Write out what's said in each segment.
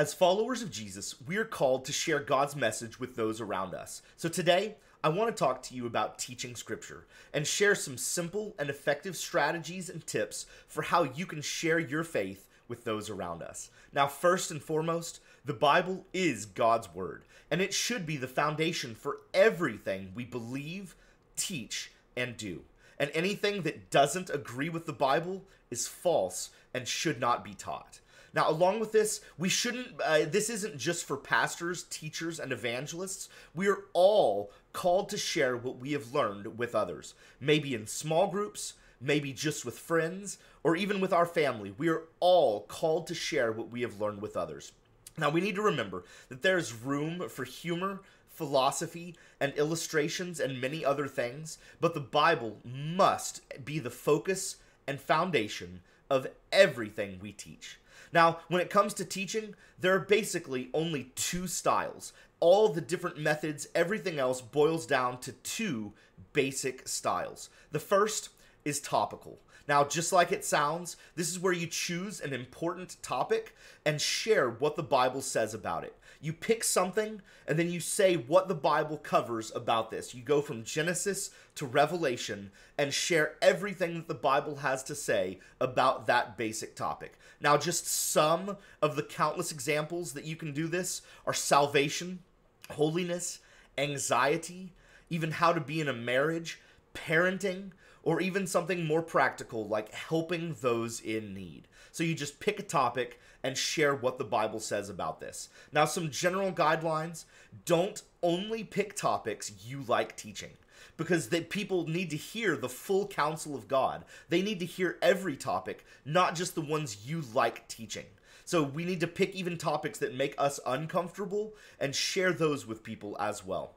As followers of Jesus, we are called to share God's message with those around us. So today, I want to talk to you about teaching Scripture and share some simple and effective strategies and tips for how you can share your faith with those around us. Now, first and foremost, the Bible is God's Word, and it should be the foundation for everything we believe, teach, and do. And anything that doesn't agree with the Bible is false and should not be taught. Now, along with this, we shouldn't, uh, this isn't just for pastors, teachers, and evangelists. We are all called to share what we have learned with others, maybe in small groups, maybe just with friends, or even with our family. We are all called to share what we have learned with others. Now, we need to remember that there is room for humor, philosophy, and illustrations, and many other things, but the Bible must be the focus and foundation of everything we teach. Now, when it comes to teaching, there are basically only two styles. All the different methods, everything else boils down to two basic styles. The first is topical. Now, just like it sounds, this is where you choose an important topic and share what the Bible says about it. You pick something and then you say what the Bible covers about this. You go from Genesis to Revelation and share everything that the Bible has to say about that basic topic. Now, just some of the countless examples that you can do this are salvation, holiness, anxiety, even how to be in a marriage, parenting, or even something more practical like helping those in need. So you just pick a topic and share what the Bible says about this. Now, some general guidelines don't only pick topics you like teaching because the people need to hear the full counsel of God. They need to hear every topic, not just the ones you like teaching. So we need to pick even topics that make us uncomfortable and share those with people as well.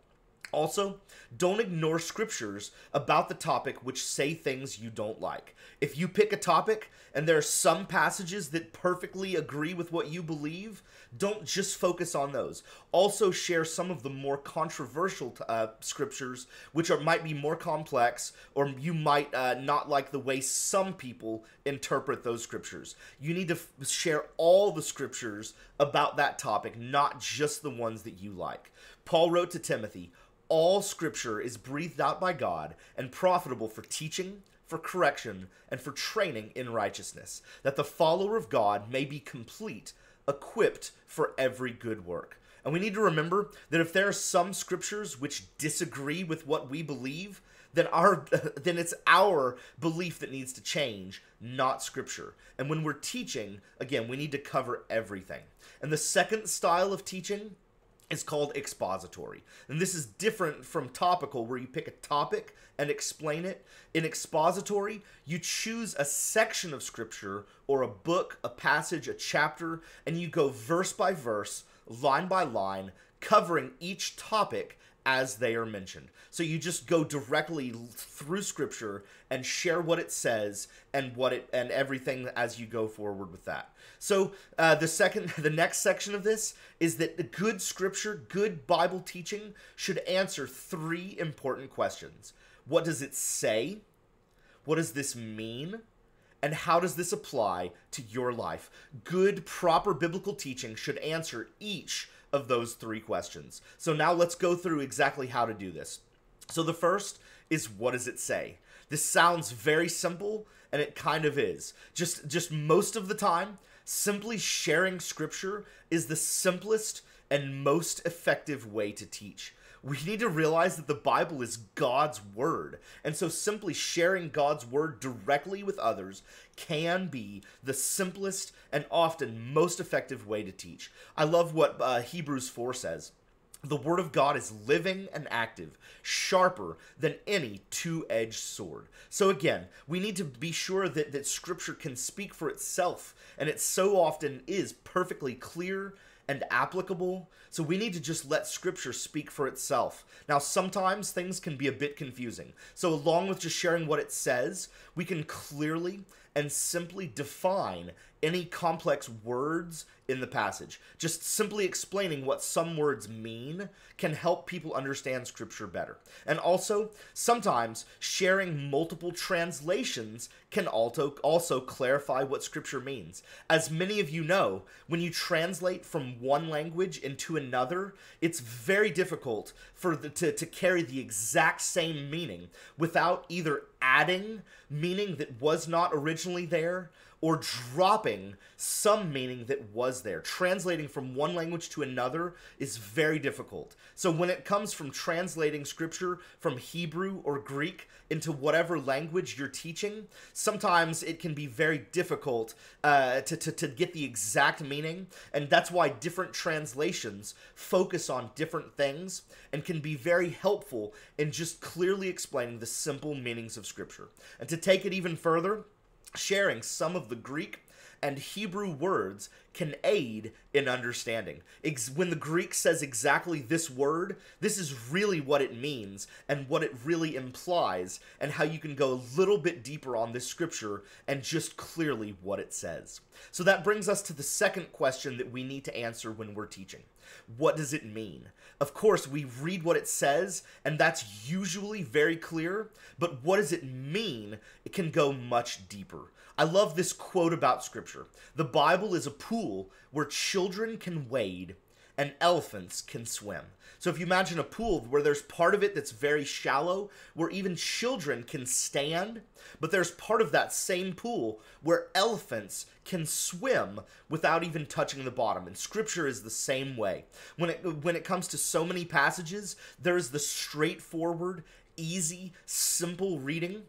Also, don't ignore scriptures about the topic which say things you don't like. If you pick a topic and there are some passages that perfectly agree with what you believe, don't just focus on those. Also, share some of the more controversial uh, scriptures, which are might be more complex, or you might uh, not like the way some people interpret those scriptures. You need to share all the scriptures about that topic, not just the ones that you like. Paul wrote to Timothy all scripture is breathed out by God and profitable for teaching, for correction, and for training in righteousness, that the follower of God may be complete, equipped for every good work. And we need to remember that if there are some scriptures which disagree with what we believe, then our then it's our belief that needs to change, not scripture. And when we're teaching, again, we need to cover everything. And the second style of teaching is called expository. And this is different from topical, where you pick a topic and explain it. In expository, you choose a section of scripture or a book, a passage, a chapter, and you go verse by verse, line by line, covering each topic as they are mentioned. So you just go directly through scripture and share what it says and what it and everything as you go forward with that. So uh, the second, the next section of this is that the good scripture, good Bible teaching should answer three important questions. What does it say? What does this mean? And how does this apply to your life? Good, proper biblical teaching should answer each of those three questions. So now let's go through exactly how to do this. So the first is what does it say? This sounds very simple and it kind of is. Just just most of the time, simply sharing scripture is the simplest and most effective way to teach we need to realize that the Bible is God's word. And so simply sharing God's word directly with others can be the simplest and often most effective way to teach. I love what uh, Hebrews 4 says. The word of God is living and active, sharper than any two edged sword. So, again, we need to be sure that, that scripture can speak for itself, and it so often is perfectly clear and applicable. So we need to just let scripture speak for itself. Now, sometimes things can be a bit confusing. So, along with just sharing what it says, we can clearly and simply define any complex words in the passage. Just simply explaining what some words mean can help people understand scripture better. And also, sometimes sharing multiple translations can also also clarify what scripture means. As many of you know, when you translate from one language into another, it's very difficult for the, to, to carry the exact same meaning without either adding meaning that was not originally there or dropping some meaning that was there. Translating from one language to another is very difficult. So when it comes from translating scripture from Hebrew or Greek into whatever language you're teaching, sometimes it can be very difficult uh, to, to, to get the exact meaning. And that's why different translations focus on different things and can be very helpful in just clearly explaining the simple meanings of scripture. And to take it even further, sharing some of the Greek and Hebrew words can aid in understanding. when the Greek says exactly this word, this is really what it means and what it really implies, and how you can go a little bit deeper on this scripture and just clearly what it says. So that brings us to the second question that we need to answer when we're teaching. What does it mean? Of course, we read what it says, and that's usually very clear, but what does it mean? It can go much deeper. I love this quote about scripture. The Bible is a pool where children can wade and elephants can swim. So if you imagine a pool where there's part of it that's very shallow, where even children can stand, but there's part of that same pool where elephants can swim without even touching the bottom. And scripture is the same way. When it when it comes to so many passages, there is the straightforward, easy, simple reading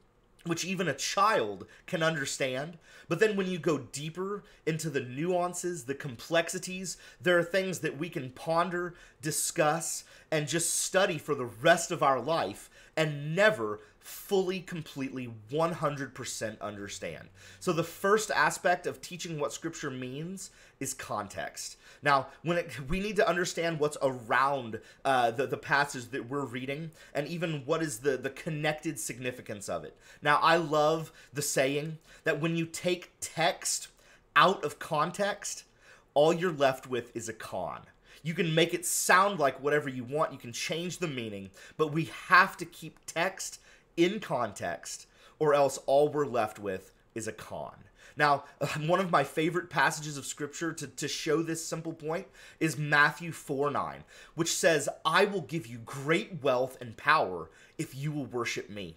which even a child can understand. But then when you go deeper into the nuances, the complexities, there are things that we can ponder, discuss, and just study for the rest of our life and never fully, completely, 100% understand. So, the first aspect of teaching what Scripture means is context. Now, when it, we need to understand what's around uh, the, the passage that we're reading and even what is the, the connected significance of it. Now, I love the saying that when you take text out of context, all you're left with is a con. You can make it sound like whatever you want, you can change the meaning, but we have to keep text in context, or else all we're left with is a con. Now, one of my favorite passages of scripture to, to show this simple point is Matthew 4 9, which says, I will give you great wealth and power if you will worship me.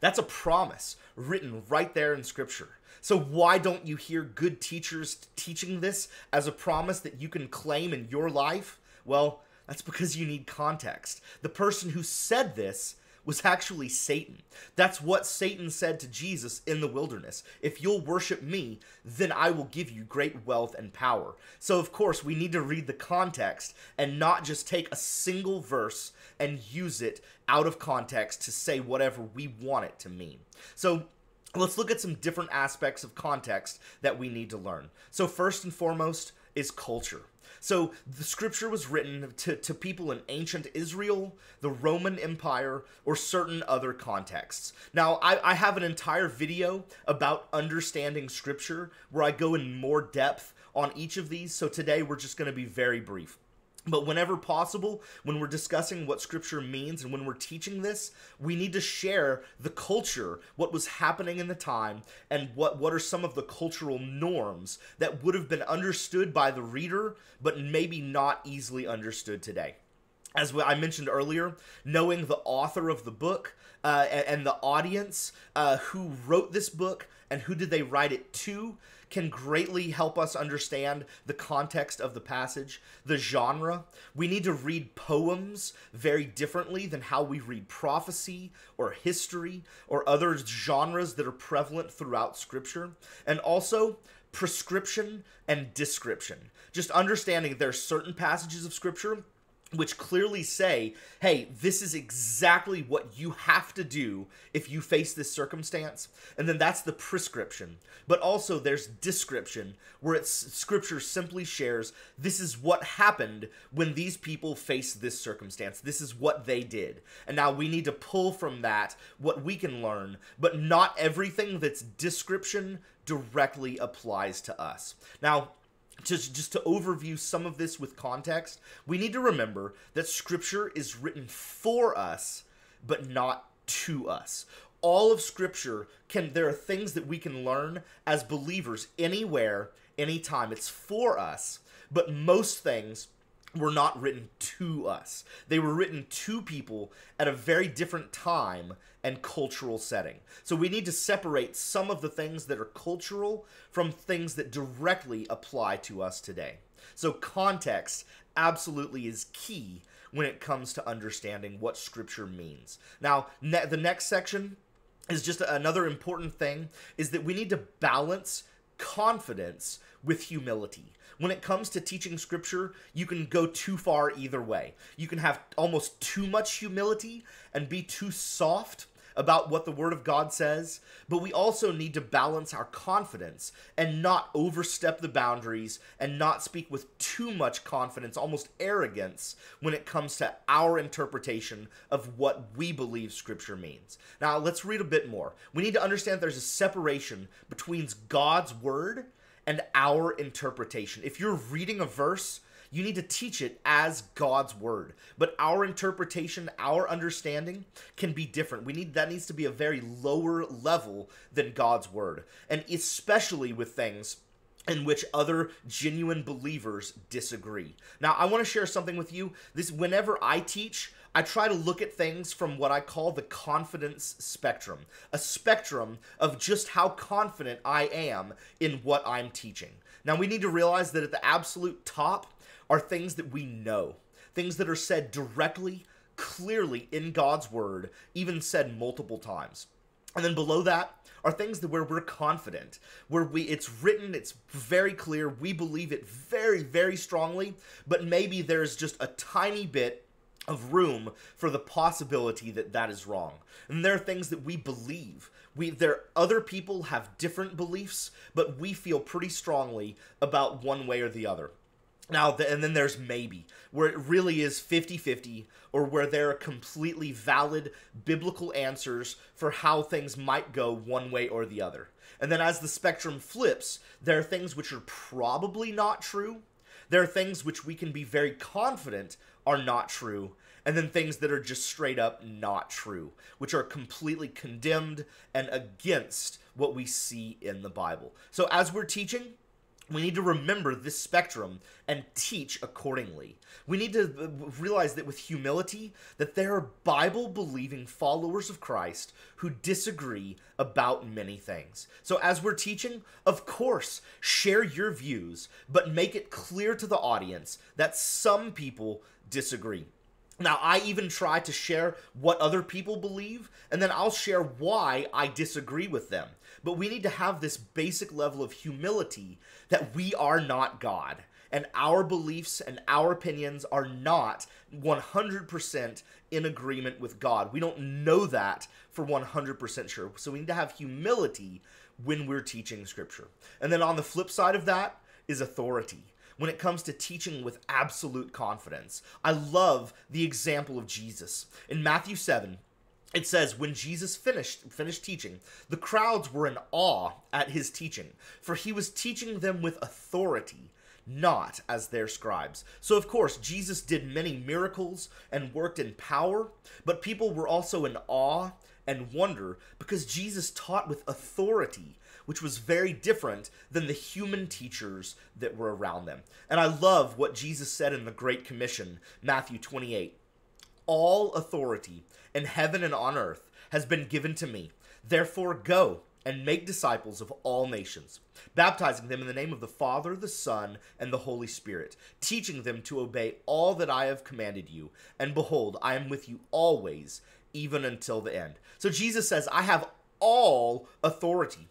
That's a promise written right there in scripture. So, why don't you hear good teachers teaching this as a promise that you can claim in your life? Well, that's because you need context. The person who said this was actually Satan. That's what Satan said to Jesus in the wilderness. If you'll worship me, then I will give you great wealth and power. So, of course, we need to read the context and not just take a single verse and use it out of context to say whatever we want it to mean. So, let's look at some different aspects of context that we need to learn. So, first and foremost is culture. So the scripture was written to, to people in ancient Israel, the Roman Empire, or certain other contexts. Now, I, I have an entire video about understanding scripture where I go in more depth on each of these. So today we're just going to be very brief. But whenever possible, when we're discussing what scripture means and when we're teaching this, we need to share the culture, what was happening in the time, and what, what are some of the cultural norms that would have been understood by the reader, but maybe not easily understood today. As I mentioned earlier, knowing the author of the book uh, and, and, the audience uh, who wrote this book and who did they write it to can greatly help us understand the context of the passage, the genre. We need to read poems very differently than how we read prophecy or history or other genres that are prevalent throughout Scripture. And also, prescription and description. Just understanding there are certain passages of Scripture which clearly say, hey, this is exactly what you have to do if you face this circumstance. And then that's the prescription. But also there's description, where it's scripture simply shares this is what happened when these people faced this circumstance. This is what they did. And now we need to pull from that what we can learn, but not everything that's description directly applies to us. Now, just just to overview some of this with context, we need to remember that scripture is written for us but not to us. All of scripture can there are things that we can learn as believers anywhere, anytime. It's for us, but most things were not written to us. They were written to people at a very different time and cultural setting. So we need to separate some of the things that are cultural from things that directly apply to us today. So context absolutely is key when it comes to understanding what scripture means. Now, ne- the next section is just another important thing is that we need to balance confidence with humility. When it comes to teaching scripture, you can go too far either way. You can have almost too much humility and be too soft about what the Word of God says, but we also need to balance our confidence and not overstep the boundaries and not speak with too much confidence, almost arrogance, when it comes to our interpretation of what we believe Scripture means. Now, let's read a bit more. We need to understand there's a separation between God's Word and our interpretation. If you're reading a verse, you need to teach it as God's word. But our interpretation, our understanding can be different. We need that needs to be a very lower level than God's word. And especially with things in which other genuine believers disagree. Now, I want to share something with you. This whenever I teach, I try to look at things from what I call the confidence spectrum, a spectrum of just how confident I am in what I'm teaching. Now, we need to realize that at the absolute top, are things that we know, things that are said directly, clearly in God's word, even said multiple times. And then below that are things that where we're confident, where we it's written, it's very clear, we believe it very, very strongly, but maybe there's just a tiny bit of room for the possibility that that is wrong. And there are things that we believe. We there other people have different beliefs, but we feel pretty strongly about one way or the other. Now, the, and then there's maybe, where it really is 50 50, or where there are completely valid biblical answers for how things might go one way or the other. And then as the spectrum flips, there are things which are probably not true. There are things which we can be very confident are not true. And then things that are just straight up not true, which are completely condemned and against what we see in the Bible. So as we're teaching, we need to remember this spectrum and teach accordingly. We need to uh, realize that with humility that there are Bible believing followers of Christ who disagree about many things. So as we're teaching, of course, share your views, but make it clear to the audience that some people disagree. Now, I even try to share what other people believe, and then I'll share why I disagree with them. But we need to have this basic level of humility that we are not God. And our beliefs and our opinions are not 100% in agreement with God. We don't know that for 100% sure. So we need to have humility when we're teaching Scripture. And then on the flip side of that is authority when it comes to teaching with absolute confidence. I love the example of Jesus. In Matthew 7, it says when jesus finished finished teaching the crowds were in awe at his teaching for he was teaching them with authority not as their scribes so of course jesus did many miracles and worked in power but people were also in awe and wonder because jesus taught with authority which was very different than the human teachers that were around them. And I love what Jesus said in the Great Commission, Matthew 28. All authority in heaven and on earth has been given to me. Therefore, go and make disciples of all nations, baptizing them in the name of the Father, the Son, and the Holy Spirit, teaching them to obey all that I have commanded you. And behold, I am with you always, even until the end. So Jesus says, I have all authority.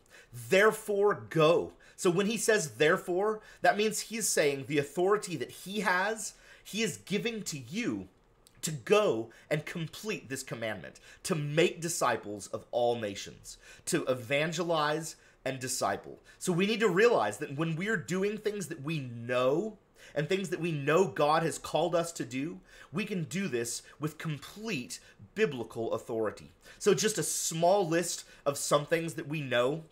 Therefore, go. So when he says therefore, that means he's saying the authority that he has He is giving to you to go and complete this commandment, to make disciples of all nations, to evangelize and disciple. So we need to realize that when we're doing things that we know and things that we know God has called us to do, we can do this with complete biblical authority. So, just a small list of some things that we know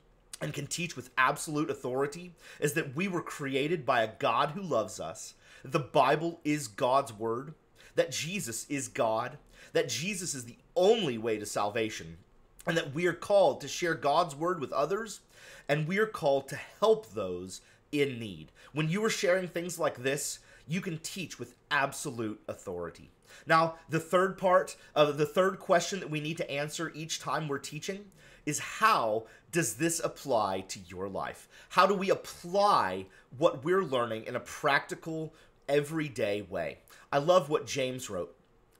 and can teach with absolute authority is that we were created by a God who loves us. The Bible is God's word, that Jesus is God, that Jesus is the only way to salvation, and that we are called to share God's word with others, and we are called to help those in need. When you are sharing things like this, you can teach with absolute authority. Now, the third part of the third question that we need to answer each time we're teaching is how does this apply to your life? How do we apply what we're learning in a practical, everyday way? I love what James wrote.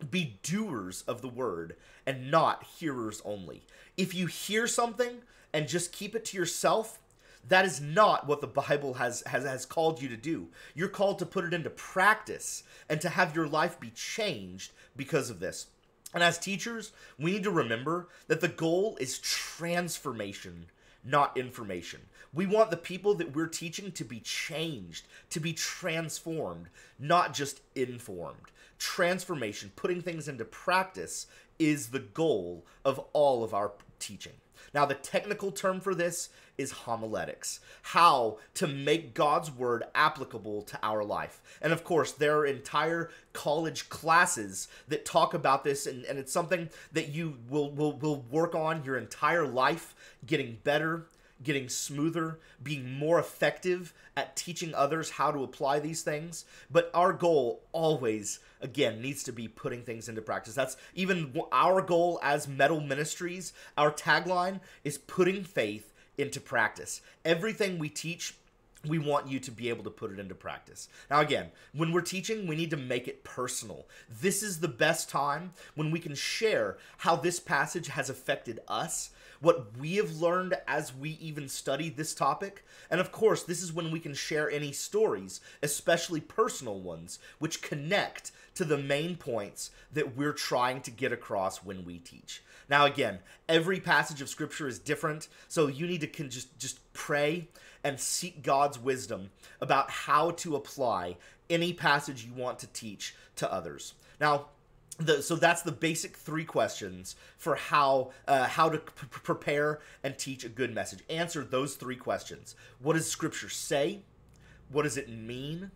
Be doers of the word and not hearers only. If you hear something and just keep it to yourself, that is not what the Bible has, has, has called you to do. You're called to put it into practice and to have your life be changed because of this. And as teachers, we need to remember that the goal is transformation, not information. We want the people that we're teaching to be changed, to be transformed, not just informed. Transformation, putting things into practice, is the goal of all of our teaching. Now, the technical term for this is homiletics how to make God's word applicable to our life. And of course, there are entire college classes that talk about this, and, and it's something that you will, will, will work on your entire life, getting better getting smoother, being more effective at teaching others how to apply these things. But our goal always, again, needs to be putting things into practice. That's even our goal as Metal Ministries. Our tagline is putting faith into practice. Everything we teach we want you to be able to put it into practice. Now, again, when we're teaching, we need to make it personal. This is the best time when we can share how this passage has affected us what we have learned as we even study this topic. And of course, this is when we can share any stories, especially personal ones, which connect to the main points that we're trying to get across when we teach. Now, again, every passage of scripture is different, so you need to can just just pray and seek God's wisdom about how to apply any passage you want to teach to others. Now, the, so that's the basic three questions for how uh, how to prepare and teach a good message. Answer those three questions. What does Scripture say? What does it mean?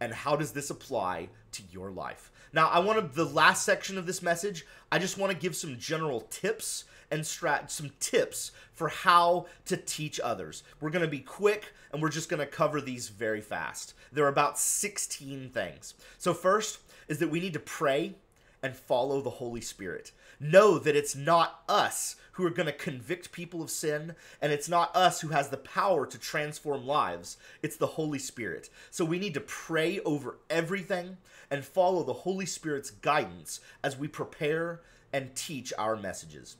And how does this apply to your life? Now, I want to the last section of this message. I just want to give some general tips and strat some tips for how to teach others. We're going to be quick and we're just going to cover these very fast. There are about 16 things. So first is that we need to pray and follow the Holy Spirit. Know that it's not us who are going to convict people of sin, and it's not us who has the power to transform lives. It's the Holy Spirit. So we need to pray over everything and follow the Holy Spirit's guidance as we prepare and teach our messages.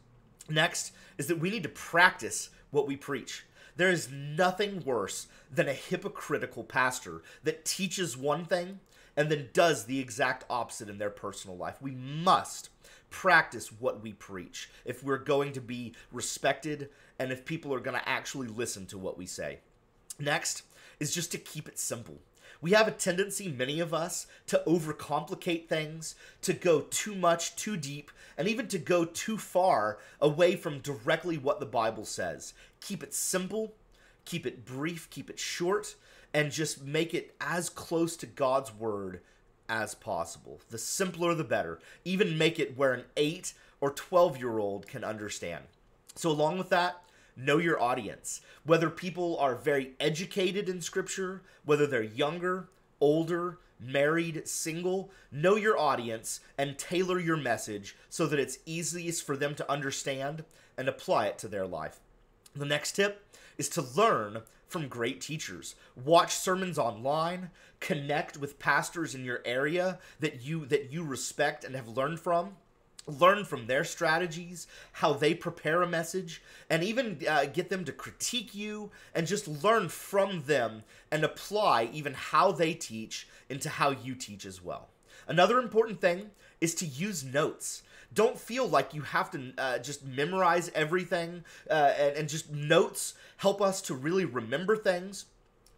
Next is that we need to practice what we preach. There is nothing worse than a hypocritical pastor that teaches one thing and then does the exact opposite in their personal life. We must practice what we preach if we're going to be respected and if people are going to actually listen to what we say. Next is just to keep it simple. We have a tendency, many of us, to overcomplicate things, to go too much, too deep, and even to go too far away from directly what the Bible says. Keep it simple, keep it brief, keep it short, and just make it as close to God's word as possible. The simpler, the better. Even make it where an 8 or 12 year old can understand. So, along with that, know your audience. Whether people are very educated in Scripture, whether they're younger, older, married, single, know your audience and tailor your message so that it's easiest for them to understand and apply it to their life. The next tip is to learn from great teachers. Watch sermons online, connect with pastors in your area that you that you respect and have learned from learn from their strategies, how they prepare a message, and even uh, get them to critique you and just learn from them and apply even how they teach into how you teach as well. Another important thing is to use notes. Don't feel like you have to uh, just memorize everything, uh, and, and just notes help us to really remember things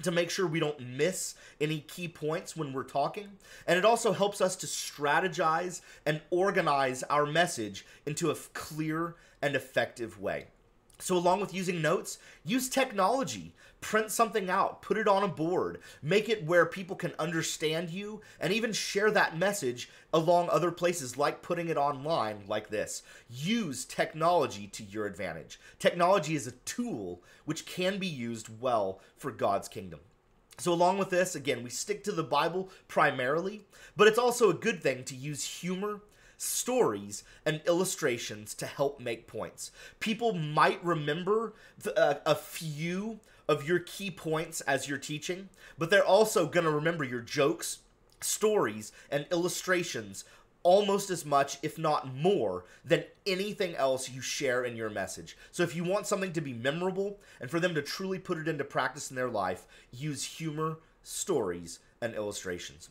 to make sure we don't miss any key points when we're talking. And it also helps us to strategize and organize our message into a clear and effective way. So, along with using notes, use technology. Print something out, put it on a board, make it where people can understand you, and even share that message along other places, like putting it online, like this. Use technology to your advantage. Technology is a tool which can be used well for God's kingdom. So, along with this, again, we stick to the Bible primarily, but it's also a good thing to use humor stories and illustrations to help make points. People might remember the, uh, a few of your key points as you're teaching, but they're also going to remember your jokes, stories, and illustrations almost as much, if not more, than anything else you share in your message. So if you want something to be memorable and for them to truly put it into practice in their life, use humor, stories, and illustrations.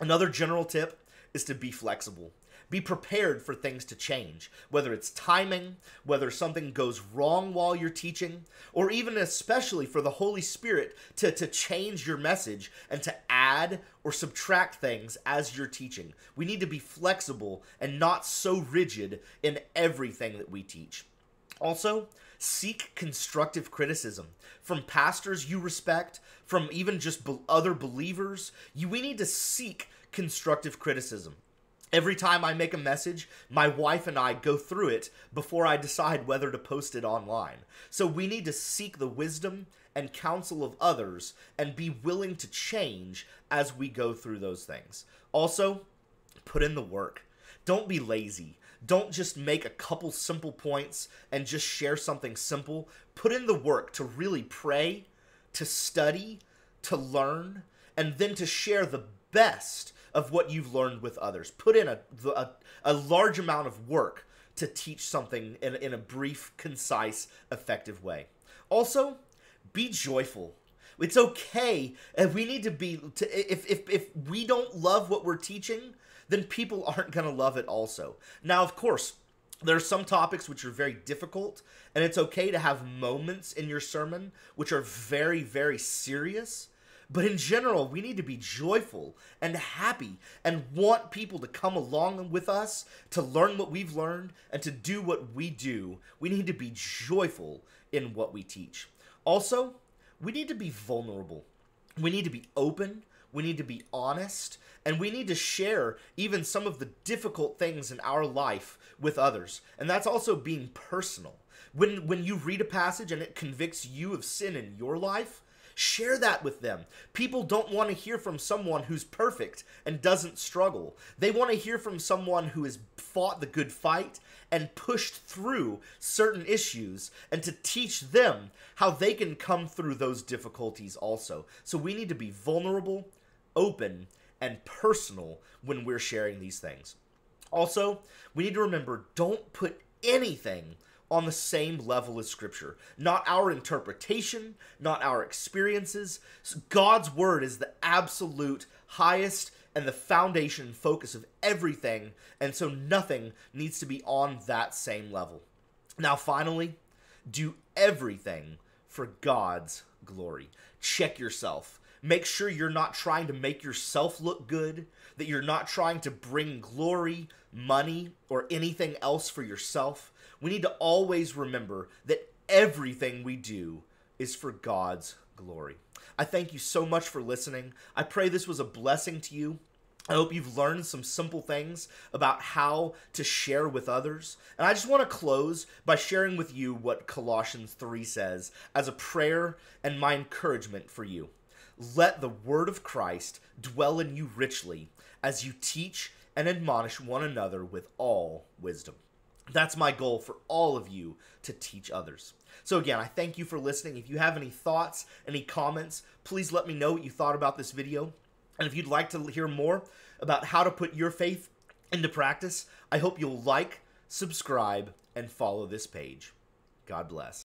Another general tip is to be flexible. Be prepared for things to change, whether it's timing, whether something goes wrong while you're teaching, or even especially for the Holy Spirit to, to change your message and to add or subtract things as you're teaching. We need to be flexible and not so rigid in everything that we teach. Also, seek constructive criticism from pastors you respect, from even just other believers. You, we need to seek constructive criticism. Every time I make a message, my wife and I go through it before I decide whether to post it online. So we need to seek the wisdom and counsel of others and be willing to change as we go through those things. Also, put in the work. Don't be lazy. Don't just make a couple simple points and just share something simple. Put in the work to really pray, to study, to learn, and then to share the best of what you've learned with others. Put in a, a, a large amount of work to teach something in, in a brief, concise, effective way. Also, be joyful. It's okay, and we need to be. To, if if if we don't love what we're teaching, then people aren't going to love it. Also, now of course, there are some topics which are very difficult, and it's okay to have moments in your sermon which are very very serious. But in general, we need to be joyful and happy and want people to come along with us to learn what we've learned and to do what we do. We need to be joyful in what we teach. Also, we need to be vulnerable. We need to be open. We need to be honest. And we need to share even some of the difficult things in our life with others. And that's also being personal. When, when you read a passage and it convicts you of sin in your life, Share that with them. People don't want to hear from someone who's perfect and doesn't struggle. They want to hear from someone who has fought the good fight and pushed through certain issues and to teach them how they can come through those difficulties also. So we need to be vulnerable, open, and personal when we're sharing these things. Also, we need to remember don't put anything on the same level as Scripture. Not our interpretation, not our experiences. God's Word is the absolute highest and the foundation and focus of everything, and so nothing needs to be on that same level. Now, finally, do everything for God's glory. Check yourself. Make sure you're not trying to make yourself look good, that you're not trying to bring glory, money, or anything else for yourself we need to always remember that everything we do is for God's glory. I thank you so much for listening. I pray this was a blessing to you. I hope you've learned some simple things about how to share with others. And I just want to close by sharing with you what Colossians 3 says as a prayer and my encouragement for you. Let the word of Christ dwell in you richly as you teach and admonish one another with all wisdom. That's my goal for all of you to teach others. So, again, I thank you for listening. If you have any thoughts, any comments, please let me know what you thought about this video. And if you'd like to hear more about how to put your faith into practice, I hope you'll like, subscribe, and follow this page. God bless.